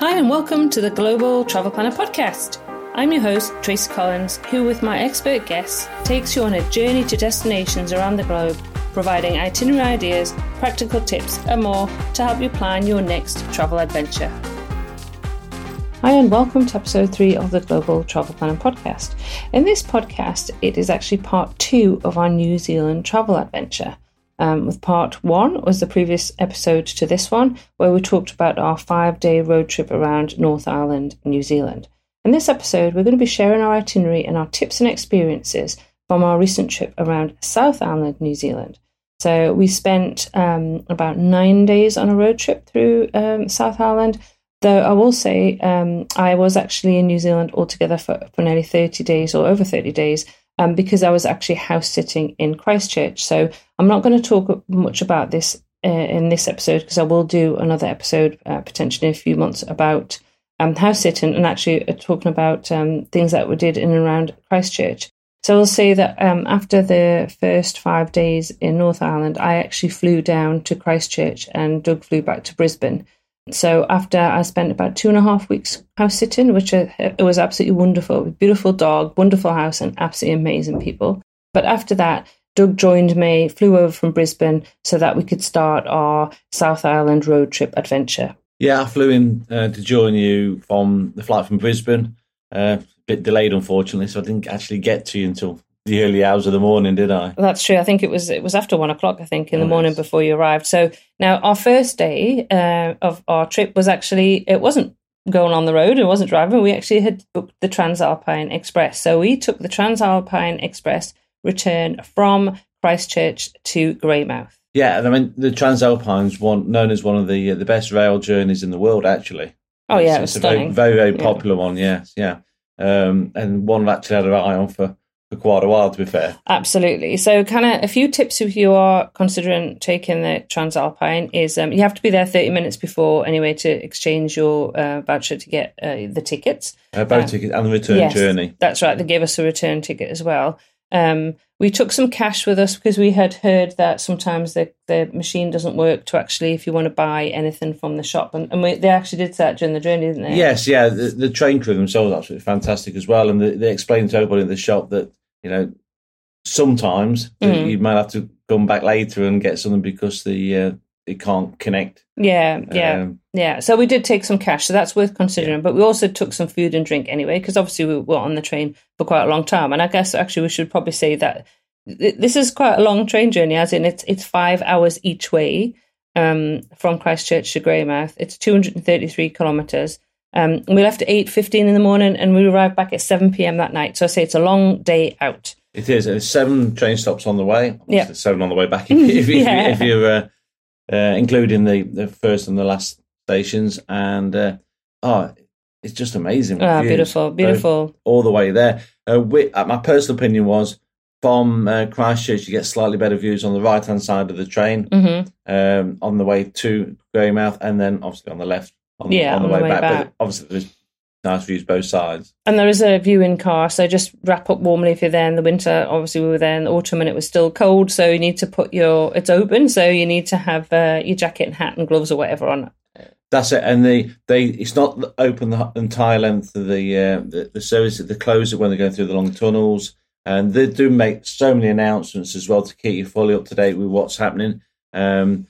Hi, and welcome to the Global Travel Planner Podcast. I'm your host, Tracy Collins, who, with my expert guests, takes you on a journey to destinations around the globe, providing itinerary ideas, practical tips, and more to help you plan your next travel adventure. Hi, and welcome to episode three of the Global Travel Planner Podcast. In this podcast, it is actually part two of our New Zealand travel adventure. Um, with part one was the previous episode to this one, where we talked about our five day road trip around North Island, New Zealand. In this episode, we're going to be sharing our itinerary and our tips and experiences from our recent trip around South Island, New Zealand. So we spent um, about nine days on a road trip through um, South Island. Though I will say, um, I was actually in New Zealand altogether for, for nearly 30 days or over 30 days um, because I was actually house sitting in Christchurch. So I'm not going to talk much about this uh, in this episode because I will do another episode uh, potentially in a few months about um, house sitting and actually uh, talking about um, things that we did in and around Christchurch. So I'll say that um, after the first five days in North Island, I actually flew down to Christchurch and Doug flew back to Brisbane. So after I spent about two and a half weeks house sitting, which it was absolutely wonderful, beautiful dog, wonderful house, and absolutely amazing people. But after that, Doug joined me, flew over from Brisbane so that we could start our South Island road trip adventure. Yeah, I flew in uh, to join you from the flight from Brisbane. Uh, a bit delayed, unfortunately, so I didn't actually get to you until the early hours of the morning, did I? That's true. I think it was it was after one o'clock. I think in the morning before you arrived. So now our first day uh, of our trip was actually it wasn't going on the road. It wasn't driving. We actually had booked the TranzAlpine Express. So we took the TranzAlpine Express return from Christchurch to Greymouth. Yeah, I mean the TranzAlpine's one known as one of the uh, the best rail journeys in the world, actually. Oh yeah, it's, it it's a very very, very popular one. Yes, yeah, um, and one I've actually had an eye on for, for quite a while. To be fair, Absolutely. So, kind of a few tips if you are considering taking the TranzAlpine is um, you have to be there 30 minutes before anyway to exchange your uh, voucher to get uh, the tickets. uh, boat Uh, ticket and the return Yes, journey. That's right. They gave us a return ticket as well. Um, we took some cash with us because we had heard that sometimes the, the machine doesn't work to actually, if you want to buy anything from the shop. And, and we, they actually did that during the journey, didn't they? Yes, yeah, the, the train crew themselves are absolutely fantastic as well, and they, they explained to everybody in the shop that you know sometimes Mhm. you might have to come back later and get something because the uh, it can't connect. Yeah, yeah. Um, Yeah, so we did take some cash, so that's worth considering. But we also took some food and drink anyway, because obviously we were on the train for quite a long time. And I guess actually we should probably say that this is quite a long train journey, as in it's it's five hours each way um, from Christchurch to Greymouth. It's two hundred and thirty three kilometres. Um, we left at eight fifteen in the morning, and we arrived back at seven pm that night. So I say it's a long day out. It is. There's seven train stops on the way. Yeah. Seven on the way back if, if, if, Yeah. if you're uh, uh, including the, the first and the last stations. And uh, oh, it's just amazing. Ah, views, beautiful, beautiful. all the way there. Uh, we, uh, my personal opinion was from uh, Christchurch, you get slightly better views on the right hand side of the train hmm um, on the way to Greymouth, and then obviously on the left on, Yeah, on the on way, the way back. back. But obviously, there's nice views both sides. And there is a viewing car, so just wrap up warmly if you're there in the winter. Obviously, we were there in the autumn and it was still cold, so you need to put your it's open, so you need to have uh, your jacket and hat and gloves or whatever on. That's it, and they they it's not open the entire length of the uh, the, the service. They close it when they're going through the long tunnels, and they do make so many announcements as well to keep you fully up to date with what's happening. Um,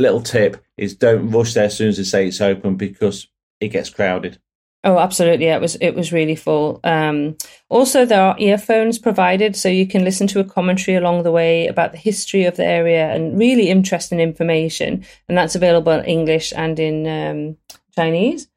little tip is don't rush there as soon as they say it's open because it gets crowded. Oh, absolutely! Yeah, it was it was really full. Um, also, there are earphones provided, so you can listen to a commentary along the way about the history of the area and really interesting information. And that's available in English and in um, Chinese,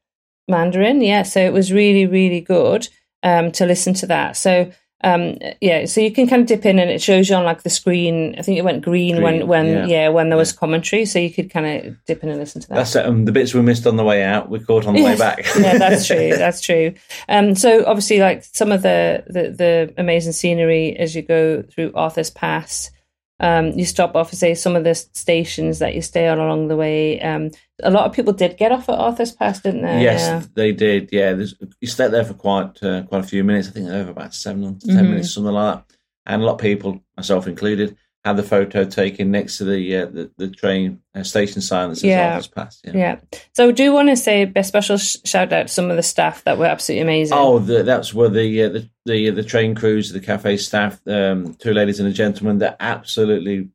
Mandarin. Yeah, so it was really really good um, to listen to that. So. Um, yeah, so you can kind of dip in and it shows you on like the screen. I think it went green, when Green, when yeah. yeah. when there was commentary, so you could kind of dip in and listen to that. That's. Um, the bits we missed on the way out, we caught on the way back. yeah, that's true. That's true. Um, so obviously, like some of the, the the amazing scenery as you go through Arthur's Pass, um, you stop off say some of the stations that you stay on along the way. Um, a lot of people did get off at Arthur's Pass, didn't they? Yes, Yeah. they did. Yeah, There's, you stayed there for quite uh, quite a few minutes. I think over about seven to 10 Mhm. minutes, something like that. And a lot of people, myself included, had the photo taken next to the uh, the, the train uh, station sign that says Yeah. Pass. Yeah. Yeah. So I do want to say a special sh- shout out to some of the staff that were absolutely amazing. Oh, the, that's where the, uh, the the the train crews, the cafe staff, um, two ladies and a gentleman. They're absolutely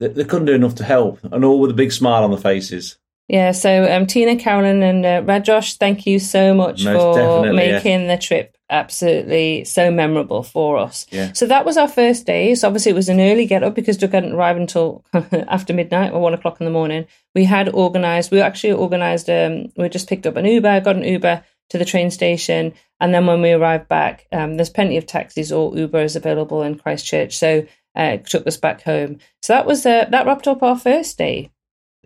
they, they couldn't do enough to help, and all with a big smile on the faces. Yeah, so um, Tina, Carolyn, and uh, Rajosh, thank you so much Most for definitely, yeah. making the trip absolutely so memorable for us. Yeah. So that was our first day. So obviously it was an early get up because Doug hadn't arrived until after midnight or one o'clock in the morning. We had organised. We actually organised. Um, we just picked up an Uber, got an Uber to the train station, and then when we arrived back, um, there's plenty of taxis or Ubers available in Christchurch. So uh, took us back home. So that was uh, that wrapped up our first day.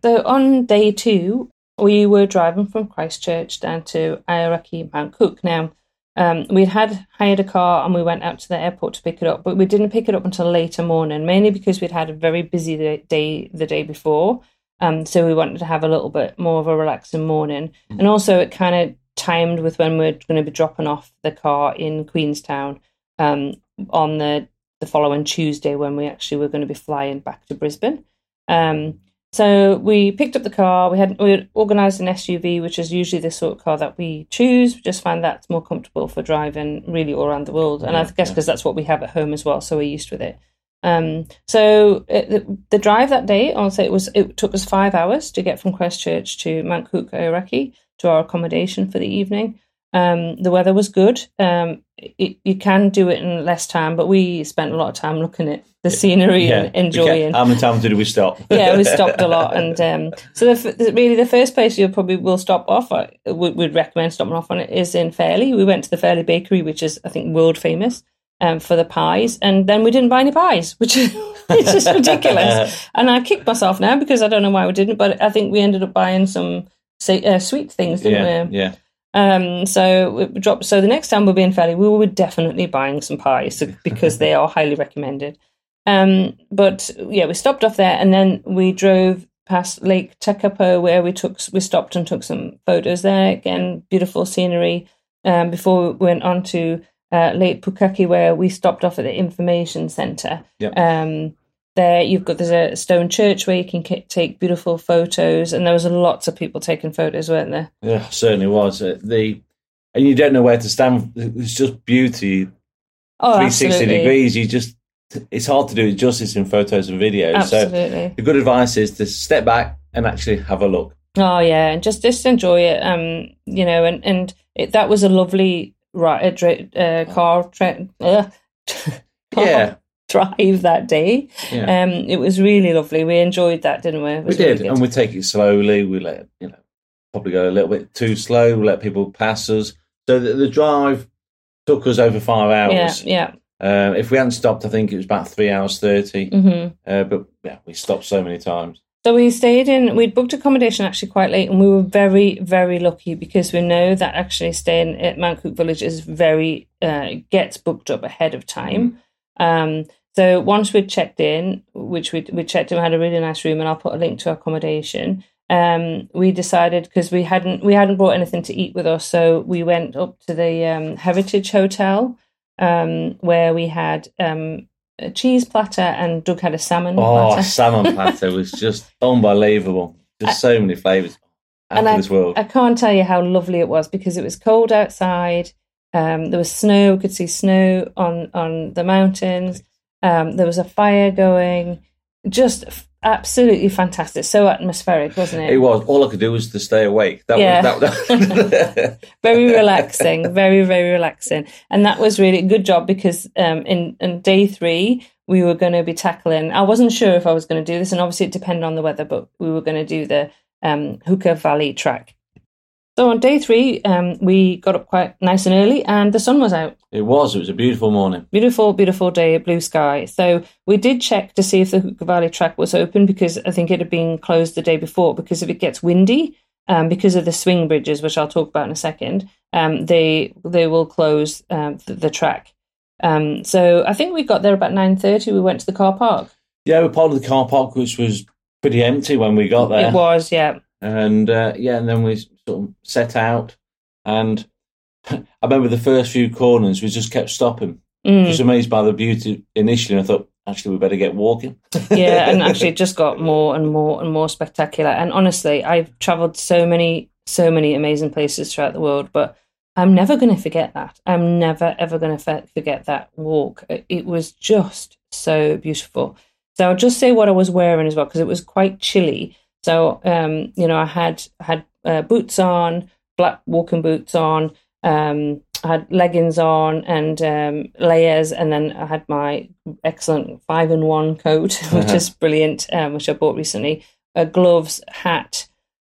So on day two, we were driving from Christchurch down to Aoraki, Mount Cook. Now, um, we'd had hired a car and we went out to the airport to pick it up, but we didn't pick it up until later morning, mainly because we'd had a very busy da- day the day before. Um, so we wanted to have a little bit more of a relaxing morning, and also it kind of timed with when we're going to be dropping off the car in Queenstown um, on the the following Tuesday when we actually were going to be flying back to Brisbane. Um, so we picked up the car. We had we had organised an SUV, which is usually the sort of car that we choose. We just find that's more comfortable for driving really all around the world, and I Yeah, guess yeah. because that's what we have at home as well, so we're used with it. Um, so uh, the, the drive that day, I'll say it was it took us five hours to get from Christchurch to Mount Cook, Aoraki, to our accommodation for the evening. Um, the weather was good. Um, it, you can do it in less time, but we spent a lot of time looking at the scenery and enjoying How many times did we stop? yeah, we stopped a lot, and um, so the, really the first place you probably will stop off, I would would recommend stopping off on it is in Fairlie. We went to the Fairlie Bakery, which is I think world famous um, for the pies, and then we didn't buy any pies, which is just ridiculous. and I kicked myself now because I don't know why we didn't, but I think we ended up buying some say, uh, sweet things, didn't yeah, we? yeah. Um, so we dropped. So the next time we'll be in Fairlie, we will be definitely buying some pies so- because they are highly recommended. Um, but yeah, we stopped off there, and then we drove past Lake Tekapo, where we took we stopped and took some photos there. Again, beautiful scenery. Um, before we went on to uh, Lake Pukaki, where we stopped off at the information centre. Yep. Um, there you've got there's a stone church where you can k- take beautiful photos, and there was lots of people taking photos, weren't there? Yeah, certainly was. Uh, the and you don't know where to stand. It's just beauty, Oh, 360 absolutely. degrees. You just it's hard to do it justice in photos and videos. So Absolutely. the good advice is to step back and actually have a look. Oh yeah, and just just enjoy it. Um, you know, and and it, that was a lovely right uh, car tra- uh, car Yeah, drive that day. yeah. Um, it was really lovely. We enjoyed that, didn't we? We really did, and we take it slowly. We let you know probably go a little bit too slow. We let people pass us. So the, the drive took us over five hours. yeah. Uh, if we hadn't stopped, I think it was about three hours thirty. hmm Uh, but yeah, we stopped so many times. So we stayed in. We'd booked accommodation actually quite late, and we were very, very lucky because we know that actually staying at Mount Cook Village is very uh, gets booked up ahead of time. Um, so once we'd checked in, which we we checked in, we had a really nice room, and I'll put a link to accommodation. Um, we decided because we hadn't we hadn't brought anything to eat with us, so we went up to the um, Heritage Hotel um, where we had um, a cheese platter, and Doug had a salmon Oh, platter. salmon platter was just unbelievable. Just so many flavors and I- this world. I can't tell you how lovely it was because it was cold outside. Um, there was snow. We could see snow on on the mountains. Um, there was a fire going. Just f- absolutely fantastic. So atmospheric, wasn't it? It was all I could do was to stay awake. That Yeah. was that. very relaxing. Very very relaxing. And that was really a good job because um, in in day three we were going to be tackling. I wasn't sure if I was going to do this, and obviously it depended on the weather, but we were going to do the um, Hooker Valley track. So on day three, um, we got up quite nice and early, and the sun was out. it was. It was a beautiful morning. Beautiful, beautiful day, blue sky. So we did check to see if the Hooker Valley track was open because I think it had been closed the day before. Because if it gets windy, um, because of the swing bridges, which I'll talk about in a second, um, they they will close um, the, the track. Um, so I think we got there about nine thirty. We went to the car park. Yeah, we're part of the car park, which was pretty empty when we got there. It was, yeah, and uh, yeah, and then we sort of set out, and I remember the first few corners we just kept stopping. Mm. was amazed by the beauty initially. And I thought actually we better get walking. yeah, and actually it just got more and more and more spectacular. And honestly, I've travelled so many, so many amazing places throughout the world, but I'm never going to forget that. I'm never ever going to forget that walk. It was just so beautiful. So I'll just say what I was wearing as well because it was quite chilly. So um, you know, I had had uh, boots on, black walking boots on. Um, I had leggings on and um, layers, and then I had my excellent five in one coat, which uh-huh. is brilliant, um, which I bought recently. Uh, gloves, hat,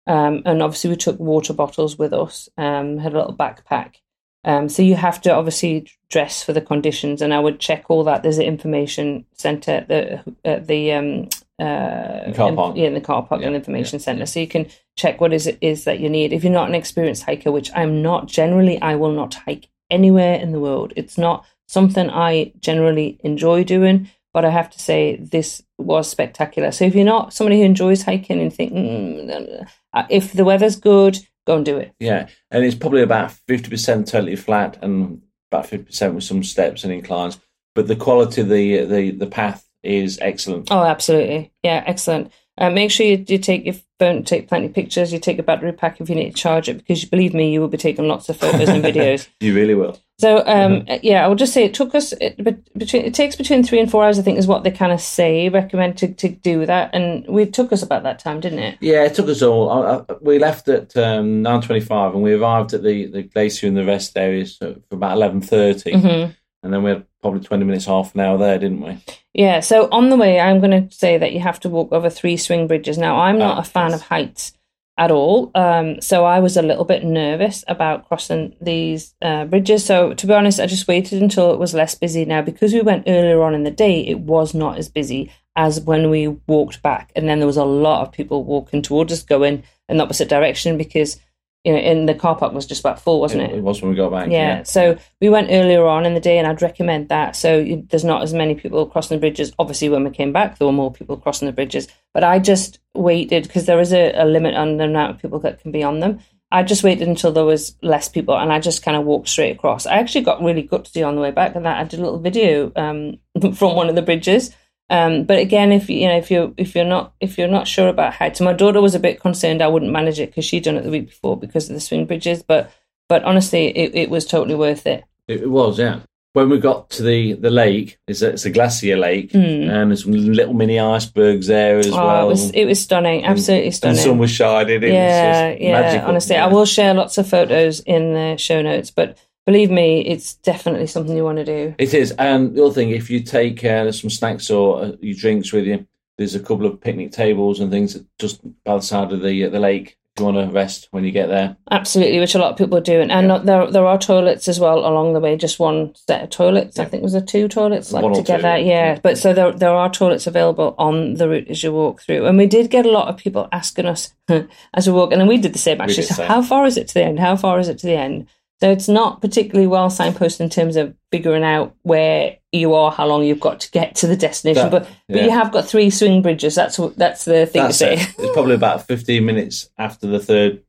um, and obviously we took water bottles with us. Um, had a little backpack. Um, so you have to obviously dress for the conditions, and I would check all that. There's an information centre at the at the um, uh, car park. In, yeah, in the car park yeah, and information yeah, centre, yeah. so you can check what is it is that you need. If you're not an experienced hiker, which I'm not, generally I will not hike anywhere in the world. It's not something I generally enjoy doing, but I have to say this was spectacular. So if you're not somebody who enjoys hiking and think, mm, if the weather's good, go and do it. Yeah, and it's probably about fifty percent totally flat and about fifty percent with some steps and inclines. But the quality of the the the path is excellent. Oh, absolutely, yeah, excellent. Uh, make sure you, you take your phone, take plenty of pictures. You take a battery pack if you need to charge it, because believe me, you will be taking lots of photos and videos. you really will. So um, mm-hmm. yeah, I will just say it took us it, between it takes between three and four hours. I think is what they kind of say recommend to, to do that, and we took us about that time, didn't it? Yeah, it took us all. I, I, we left at um, nine twenty five, and we arrived at the, the glacier and the rest areas for about eleven thirty. Mm-hmm and then we had probably 20 minutes, half an hour there, didn't we? Yeah. So on the way, I'm going to say that you have to walk over three swing bridges. Now, I'm not oh, a fan yes. of heights at all. Um, so I was a little bit nervous about crossing these uh, bridges. So to be honest, I just waited until it was less busy. Now, because we went earlier on in the day, it was not as busy as when we walked back. And then there was a lot of people walking towards us going in the opposite direction because you know, in the car park was just about full, wasn't it? It, was when we got back. Yeah. yeah. So we went earlier on in the day, and I'd recommend that. So you, there's not as many people crossing the bridges. Obviously, when we came back, there were more people crossing the bridges. But I just waited because there is a, a limit on the amount of people that can be on them. I just waited until there was less people, and I just kind of walked straight across. I actually got really good to gutsy on the way back, and that I did a little video um, from one of the bridges um, but again, if you know if you're if you're not if you're not sure about heights, my daughter was a bit concerned I wouldn't manage it because she'd done it the week before because of the swing bridges. But but honestly, it, it was totally worth it. It was, yeah. When we got to the, the lake, it's a, it's a glacier lake, mm. and there's some little mini icebergs there as oh, well. It was, it was stunning, absolutely stunning. And sun was shining. It yeah, yeah. Magical. Honestly, yeah. I will share lots of photos in the show notes, but believe me, it's definitely something you want to do. It is. And the other thing, if you take uh, some snacks or uh, your drinks with you, there's a couple of picnic tables and things just by the side of the uh, the lake. If you want to rest when you get there, absolutely, which a lot of people are doing, and yeah. there there are toilets as well along the way. Just one set of toilets. Yeah. I think was there two toilets like together. Yeah. yeah, but so there there are toilets available on the route as you walk through, and we did get a lot of people asking us as we walk, and then we did the same actually. So how far is it to the end? How far is it to the end? So it's not particularly well signposted in terms of figuring out where you are, how long you've got to get to the destination. That, but but yeah. you have got three swing bridges. That's that's the thing that's to say. It. It's probably about fifteen minutes after the third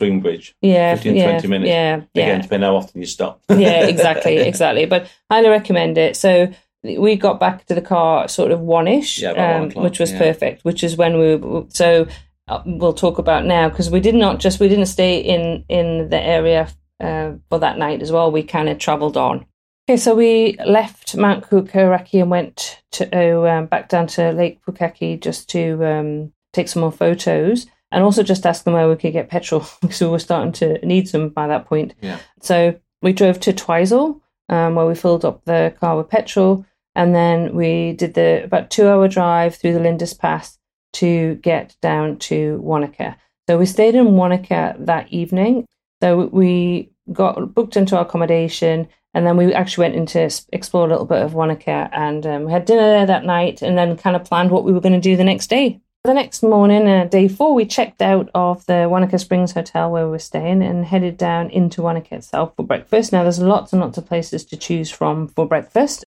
swing bridge. Yeah, 15, yeah, 20 minutes. Yeah, Again, yeah. depending how often you stop. yeah, exactly, exactly. But highly recommend it. So we got back to the car sort of one ish, yeah, um, which was yeah. perfect. Which is when we so. Uh, we'll talk about now because we did not just we didn't stay in in the area uh, for that night as well. We kind of travelled on. Okay, so we left Mount Cook Aoraki and went to oh, um, back down to Lake Pukaki just to um, take some more photos and also just ask them where we could get petrol because we were starting to need some by that point. Yeah. So we drove to Twizel um, where we filled up the car with petrol and then we did the about two hour drive through the Lindis Pass to get down to Wanaka. So we stayed in Wanaka that evening so we got booked into our accommodation, and then we actually went into explore a little bit of Wanaka, and um, we had dinner there that night, and then kind of planned what we were going to do the next day. The next morning, uh, day four, we checked out of the Wanaka Springs Hotel where we were staying and headed down into Wanaka itself for breakfast. Now, there's lots and lots of places to choose from for breakfast,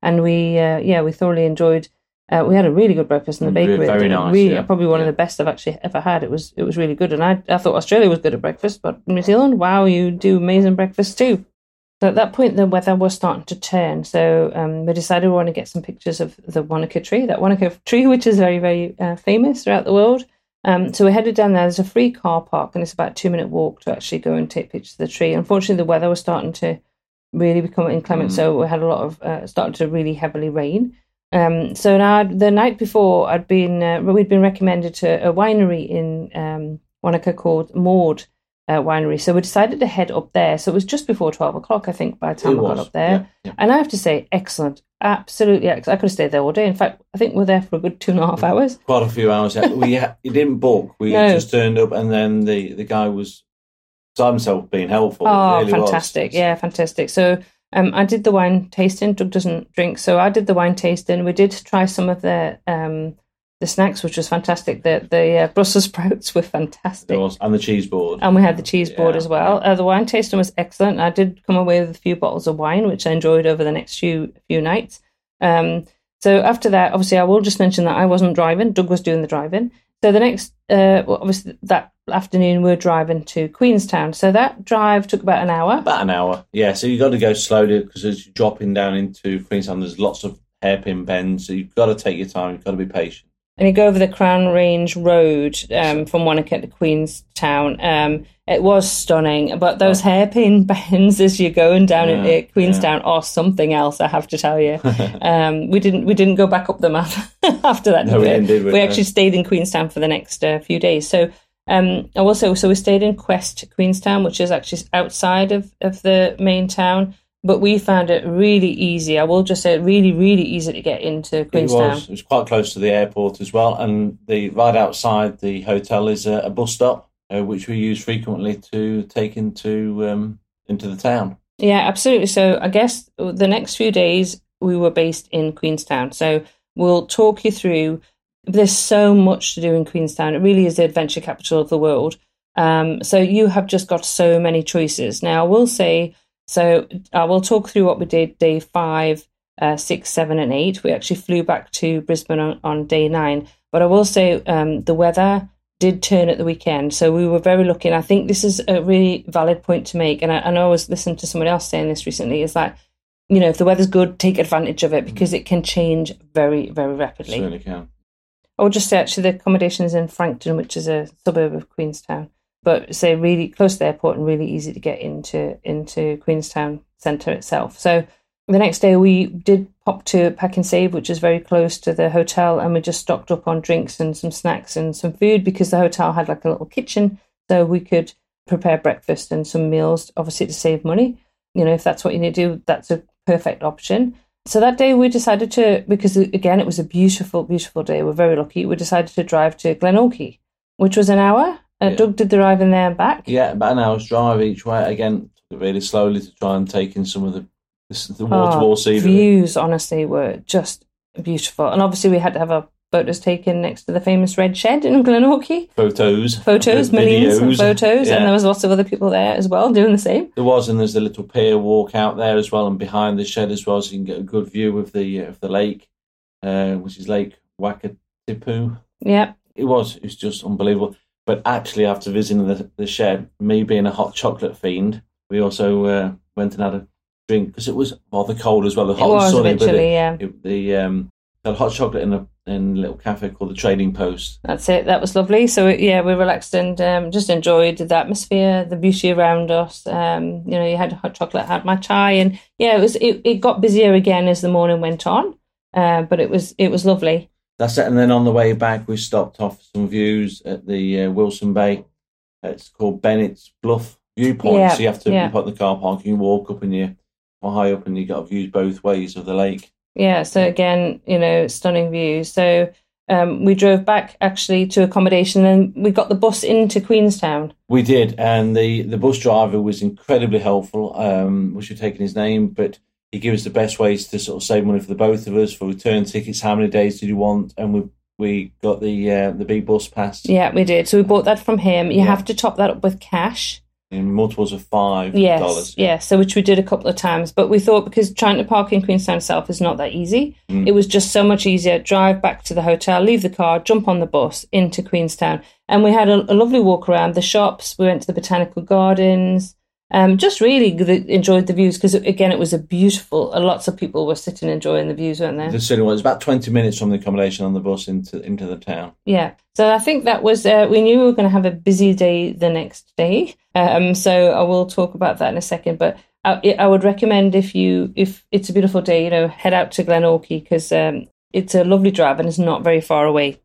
and we, uh, yeah, we thoroughly enjoyed uh, we had a really good breakfast in the bakery. Very nice. Really, yeah. probably one yeah. of the best I've actually ever had. It was it was really good, and I I thought Australia was good at breakfast, but New Zealand, wow, you do amazing breakfast too. So at that point, the weather was starting to turn. So um, we decided we want to get some pictures of the Wanaka tree, that Wanaka tree, which is very, very uh, famous throughout the world. Um, so we headed down there. There's a free car park, and it's about a two minute walk to actually go and take pictures of the tree. Unfortunately, the weather was starting to really become inclement, mm. so we had a lot of uh, started to really heavily rain. Um, so now the night before, I'd been uh, we'd been recommended to a winery in um, Wanaka called Maude uh, Winery. So we decided to head up there. So it was just before twelve o'clock, I think, by the time it we was. got up there. Yeah, yeah. And I have to say, excellent, absolutely excellent. I could have stayed there all day. In fact, I think we we're there for a good two and a half hours. Quite a few hours. Yeah. we ha- he didn't book. We No. just turned up, and then the the guy was saw himself being helpful. Oh, really was. fantastic! Yeah, fantastic. So um, I did the wine tasting. Doug doesn't drink, so I did the wine tasting. We did try some of the um, the snacks, which was fantastic. The the uh, Brussels sprouts were fantastic. Was, and the cheese board. And we had the cheese board Yeah. as well. Uh, the wine tasting was excellent. I did come away with a few bottles of wine, which I enjoyed over the next few few nights. Um, so after that, obviously, I will just mention that I wasn't driving. Doug was doing the driving. So the next, uh, well, obviously, that afternoon we are driving to Queenstown. So that drive took about an hour. About an hour. Yeah, so you've got to go slowly because as you're dropping down into Queenstown, there's lots of hairpin bends. So you've got to take your time. You've got to be patient. and you go over the Crown Range Road um, from Wanaka to Queenstown. Um, it was stunning, but those hairpin bends as you're going down Yeah, into Queenstown are something else. I have to tell you. um, we didn't we didn't go back up them after, after that. No, we didn't, did we? we actually stayed in Queenstown for the next uh, few days. So. Um, I also, so we stayed in Quest, Queenstown, which is actually outside of, of the main town, but we found it really easy. I will just say, really, really easy to get into It Queenstown. was. It was quite close to the airport as well, and the right outside the hotel is a, a bus stop, uh, which we use frequently to take into um, into the town. Yeah, absolutely. So I guess the next few days we were based in Queenstown. So we'll talk you through. There's so much to do in Queenstown. It really is the adventure capital of the world. Um, so you have just got so many choices. Now I will say, so I will talk through what we did day five, uh, six, seven, and eight. We actually flew back to Brisbane on, on day nine. But I will say um, the weather did turn at the weekend. So we were very lucky. And I think this is a really valid point to make. And I, know I was listening to someone else saying this recently is that, you know, if the weather's good, take advantage of it because it can change very, very rapidly. Certainly can. Would just say actually the accommodation is in Frankton, which is a suburb of Queenstown. But say really close to the airport and really easy to get into into Queenstown centre itself. So the next day we did pop to Pack and Save, which is very close to the hotel, and we just stocked up on drinks and some snacks and some food because the hotel had like a little kitchen, so we could prepare breakfast and some meals, obviously to save money. You know, if that's what you need to do, that's a perfect option. So that day we decided to, because again it was a beautiful, beautiful day. We're very lucky. We decided to drive to Glenorchy, which was an hour. Uh, Yeah. Doug did the drive in there and back. Yeah, about an hour's drive each way. Again, really slowly to try and take in some of the the, the water Oh, scenery. views honestly were just beautiful, and obviously we had to have our photos taken next to the famous red shed in Glenorchy. Photos, Photos, millions of photos, Yeah. and there was lots of other people there as well doing the same. There was, and there's a little pier walk out there as well, and behind the shed as well, so you can get a good view of the of the lake, uh, which is Lake Wakatipu. Yeah, It was, it was just unbelievable. But actually, after visiting the, the shed, me being a hot chocolate fiend, we also uh, went and had a drink because it was rather cold as well. The it hot was and sunny, but it, Yeah, it, the um, had hot chocolate in a in a little cafe called the Trading Post. that's it. That was lovely. So yeah, we relaxed and um, just enjoyed the atmosphere, the beauty around us. Um, you know, you had hot chocolate, had my chai, and yeah, it was. It, it got busier again as the morning went on, uh, but it was it was lovely. That's it. And then on the way back, we stopped off some views at the uh, Wilson Bay. It's called Bennett's Bluff Viewpoint. Yeah, so you have to yeah. put the car park, you walk up and you or high up, and you got views both ways of the lake. Yeah, so again, you know, stunning views. So um, we drove back actually to accommodation and we got the bus into Queenstown. We did, and the, the bus driver was incredibly helpful. Um, we should have taken his name, but he gave us the best ways to sort of save money for the both of us for return tickets. How many days did you want? And we we got the uh, the big bus pass Yeah, we did. So we bought that from him. You Yeah. have to top that up with cash. In multiples of five Yes, dollars. yes. So which we did a couple of times, but we thought because trying to park in Queenstown itself is not that easy. Mm. It was just so much easier. Drive back to the hotel, leave the car, jump on the bus into Queenstown, and we had a, a lovely walk around the shops. We went to the botanical gardens. Um, just really enjoyed the views because again, it was a beautiful. Uh, lots of people were sitting enjoying the views, weren't there? The city was about twenty minutes from the accommodation on the bus into into the town. Yeah. So I think that was. Uh, we knew we were going to have a busy day the next day. Um, so I will talk about that in a second, but. I, I would recommend if you if it's a beautiful day, you know, head out to Glenorchy because um, it's a lovely drive and it's not very far away.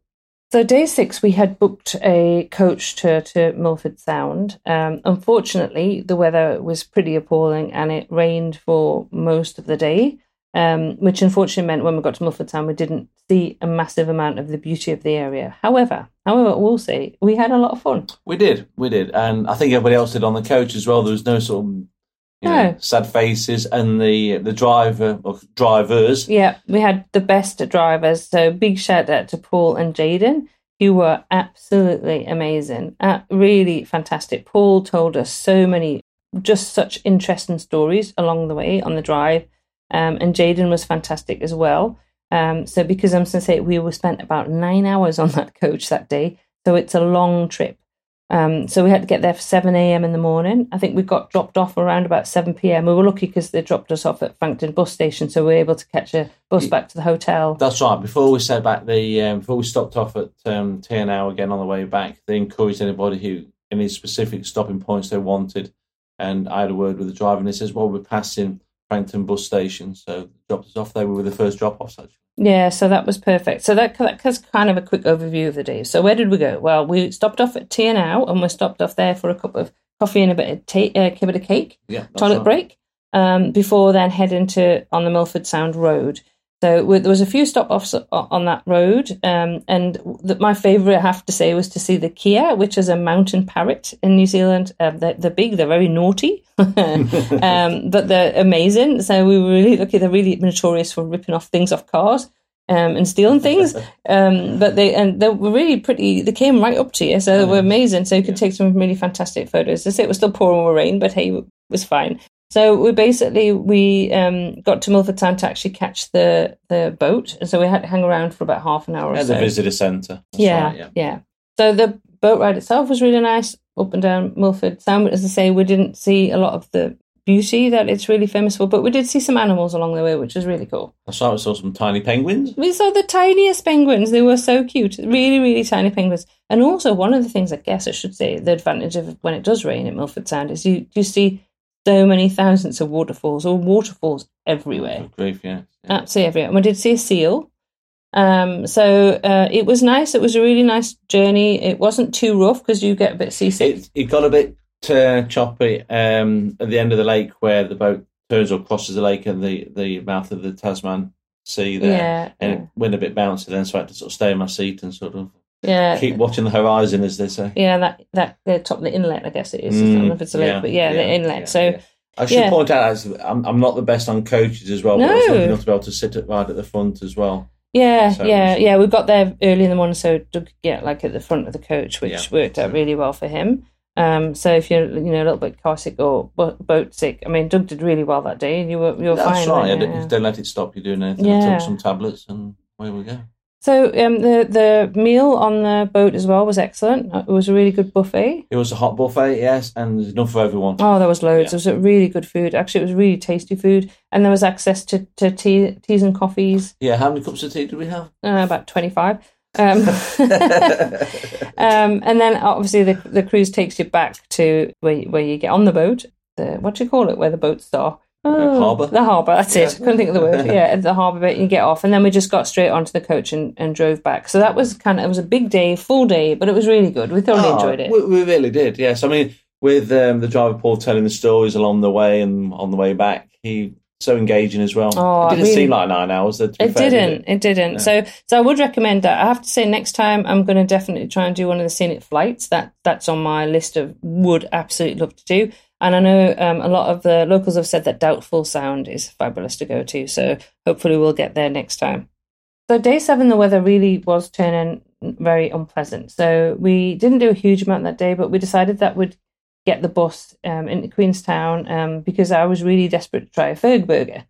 So day six, we had booked a coach to to Milford Sound. Um, unfortunately, the weather was pretty appalling and it rained for most of the day, um, which unfortunately meant when we got to Milford Sound, we didn't see a massive amount of the beauty of the area. However, however, I will say we had a lot of fun. We did, we did, and I think everybody else did on the coach as well. There was no sort of you know, No. sad faces, and the the driver or drivers. Yeah, we had the best drivers. So big shout out to Paul and Jaden. You were absolutely amazing. Uh, really fantastic. Paul told us so many, just such interesting stories along the way on the drive. Um, and Jaden was fantastic as well. Um, so because I'm going to say we were spent about nine hours on that coach that day. So it's a long trip. Um, so we had to get there for 7 a.m. in the morning. I think we got dropped off around about 7 p.m. We were lucky because they dropped us off at Frankton bus station, so we were able to catch a bus back to the hotel. That's right. Before we said back the um, before we stopped off at um, Te Anau again on the way back, they encouraged anybody who any specific stopping points they wanted, and I had a word with the driver, and he says, "Well, we're passing Frankton bus station, so dropped us off there. We were the first drop offs actually." Yeah, so that was perfect. So that that's kind of a quick overview of the day. So where did we go? Well, we stopped off at Te Anau and we stopped off there for a cup of coffee and a bit of ta- uh, a bit of cake. Yeah, toilet right. break um, before then heading to on the Milford Sound Road. So there was a few stop offs on that road, um, and the, my favourite, I have to say, was to see the kea, which is a mountain parrot in New Zealand. Um, they're, they're big, they're very naughty, um, but they're amazing. So we were really lucky. They're really notorious for ripping off things off cars. Um, and stealing things, um, but they and they were really pretty. They came right up to you, so they were amazing. So you could take some really fantastic photos. I say it was still pouring rain, but hey, it was fine. So we basically we um, got to Milford Town to actually catch the the boat, and so we had to hang around for about half an hour At so. the visitor centre. Yeah, right, yeah, So the boat ride itself was really nice, up and down Milford Sound. As I say, we didn't see a lot of the beauty that it's really famous for, but we did see some animals along the way, which was really cool. I right. We saw some tiny penguins. We saw the tiniest penguins. They were so cute. Really, really tiny penguins. And also, one of the things I guess I should say, the advantage of when it does rain at Milford Sound is you, you see so many thousands of waterfalls or waterfalls everywhere. Grief, yeah. yeah. Absolutely everywhere. And we did see a seal. Um, so uh, it was nice. It was a really nice journey. It wasn't too rough because you get a bit seasick. It, it got a bit uh, choppy um, at the end of the lake where the boat turns or crosses the lake at the, the mouth of the Tasman Sea there. yeah, And it went a bit bouncy then, so I had to sort of stay in my seat and sort of yeah. keep watching the horizon, as they say. Yeah, that that the top of the inlet, I guess it is. I don't know if it's a lake, Mm, but yeah, the inlet. yeah, so yeah. I should yeah. point out, as I'm, I'm not the best on coaches as well, but I was No. lucky enough to be able to sit at, right at the front as well. Yeah, So yeah, yeah. We got there early in the morning, so Doug could get like at the front of the coach, which Yeah. worked out really well for him. Um, so if you're you know a little bit car sick or boat sick, I mean, Doug did really well that day, and you were you were That's fine. right. Yeah. you? Don't, don't let it stop you doing anything. I took some tablets and away we go. So um, the the meal on the boat as well was excellent. It was a really good buffet. It was a hot buffet, yes, and there's enough for everyone. Oh, there was loads. Yeah. It was a really good food. Actually, it was really tasty food, and there was access to, to tea, teas and coffees. Yeah, how many cups of tea did we have? Uh, about twenty five. Um, um, and then obviously the the cruise takes you back to where you- where you get on the boat. The what do you call it? Where the boats are. Oh, harbour? The harbour. That's it. Couldn't think of the word. Yeah, the harbour bit, you get off, and then we just got straight onto the coach and, and drove back. So that was kind of it was a big day, full day, but it was really good. We thoroughly Oh, enjoyed it. We, we really did, yes. I mean, with um, the driver Paul telling the stories along the way and on the way back, he so engaging as well. Oh, it didn't really- seem like nine hours. It fair, did didn't. It didn't. No. So, so I would recommend that. I have to say, next time I'm going to definitely try and do one of the scenic flights. That that's on my list of would absolutely love to do. And I know um, a lot of the locals have said that Doubtful Sound is fabulous to go to. So hopefully we'll get there next time. So day seven, the weather really was turning very unpleasant. So we didn't do a huge amount that day, but we decided that we'd get the bus um, into Queenstown um, because I was really desperate to try a Ferg burger.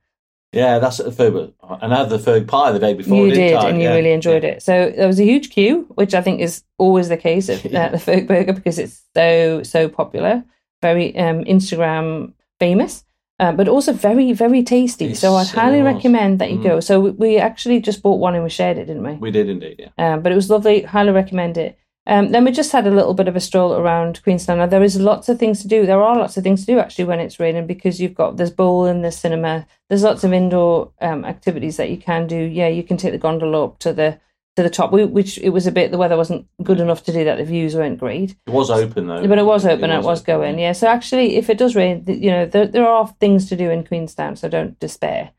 Yeah, that's at the Ferg. And I had the Ferg pie the day before. you didn't did, and you Yeah, really enjoyed yeah. it. So there was a huge queue, which I think is always the case at Yeah. uh, the Fergburger because it's so so popular. Very um, Instagram famous. Uh, but also very, very tasty. So I'd highly recommend that you Mm. go. So we, we actually just bought one and we shared it, didn't we? We did indeed, yeah. Um, but it was lovely. Highly recommend it. Um, then we just had a little bit of a stroll around Queenstown. Now there is lots of things to do. There are lots of things to do actually when it's raining because you've got this there's bowling, there's cinema, there's lots of indoor um, activities that you can do. Yeah, you can take the gondola up to the to the top, we, which it was a bit the weather wasn't good enough to do that. The views weren't great, It was open though. but it was open and it was open, going. Yeah, so actually, if it does rain, you know there there are things to do in Queenstown, so don't despair.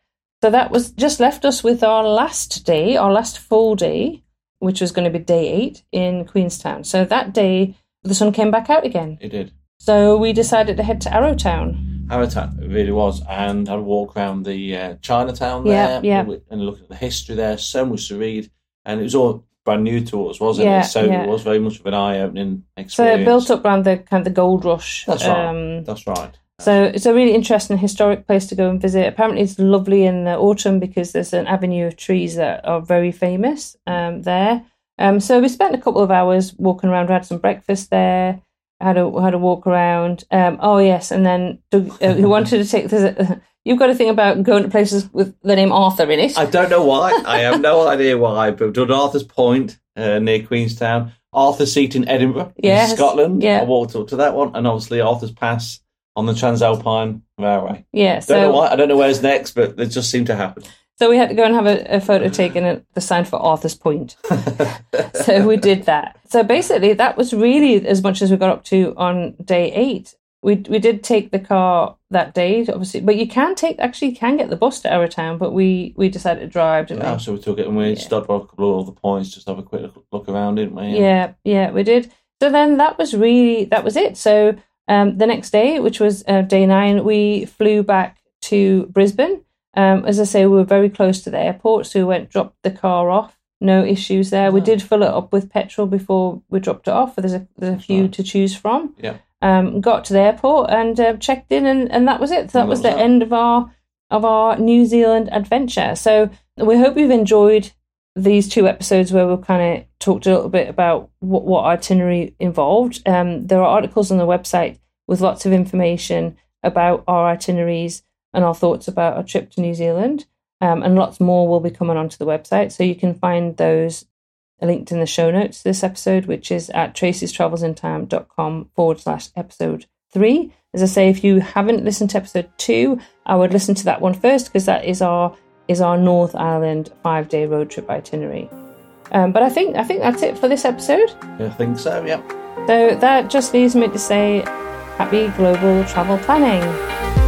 So that was just left us with our last day, our last full day, which was going to be day eight in Queenstown. So that day, the sun came back out again. It did. So we decided to head to Arrowtown. Habitat it really was, and had a walk around the uh, Chinatown Yeah, there, yeah. and look at the history there. So much to read, and it was all brand new to us, wasn't Yeah, it? So yeah. it was very much of an eye-opening experience. So it built up around the kind of the gold rush. That's right. Um, That's right. So it's a really interesting historic place to go and visit. Apparently, it's lovely in the autumn because there's an avenue of trees that are very famous um, there. Um, so we spent a couple of hours walking around. We had some breakfast there. Had a had a walk around. Um, oh yes, and then Doug, uh, who wanted to take. There's a, you've got to think about going to places with the name Arthur in it. I don't know why. I have no idea why. But we've done Arthur's Point uh, near Queenstown, Arthur's Seat in Edinburgh, Yes, in Scotland. yeah. I walked up to that one, and obviously Arthur's Pass on the TranzAlpine Railway. yeah. Don't know why. I don't know where's next, but it just seemed to happen. So we had to go and have a, a photo taken at the sign for Arthur's Point. so we did that. So basically, that was really as much as we got up to on day eight. We we did take the car that day, obviously, but you can take actually you can get the bus to Arrowtown, but we we decided to drive, didn't Yeah, we? so we took it and we Yeah. stopped off a couple of other points, just have a quick look, around, didn't we? Yeah, yeah, we did. So then that was really that was it. So um, the next day, which was uh, day nine, we flew back to Brisbane. Um, as I say, we were very close to the airport, so we went dropped the car off. No issues there. We did fill it up with petrol before we dropped it off. There's a there's a That's few right. to choose from. Yeah. Um, got to the airport and uh, checked in, and, and that was it. So that was the that. end of our of our New Zealand adventure. So we hope you've enjoyed these two episodes where we've kind of talked a little bit about what, what itinerary involved. Um, there are articles on the website with lots of information about our itineraries and our thoughts about our trip to New Zealand. Um, and lots more will be coming onto the website. So you can find those linked in the show notes to this episode, which is at tracystravelsintime.com forward slash episode three. As I say, if you haven't listened to episode two, I would listen to that one first because that is our is our North Island five day road trip itinerary. Um, but I think I think that's it for this episode. I think so, yeah. So that just leaves me to say happy global travel planning.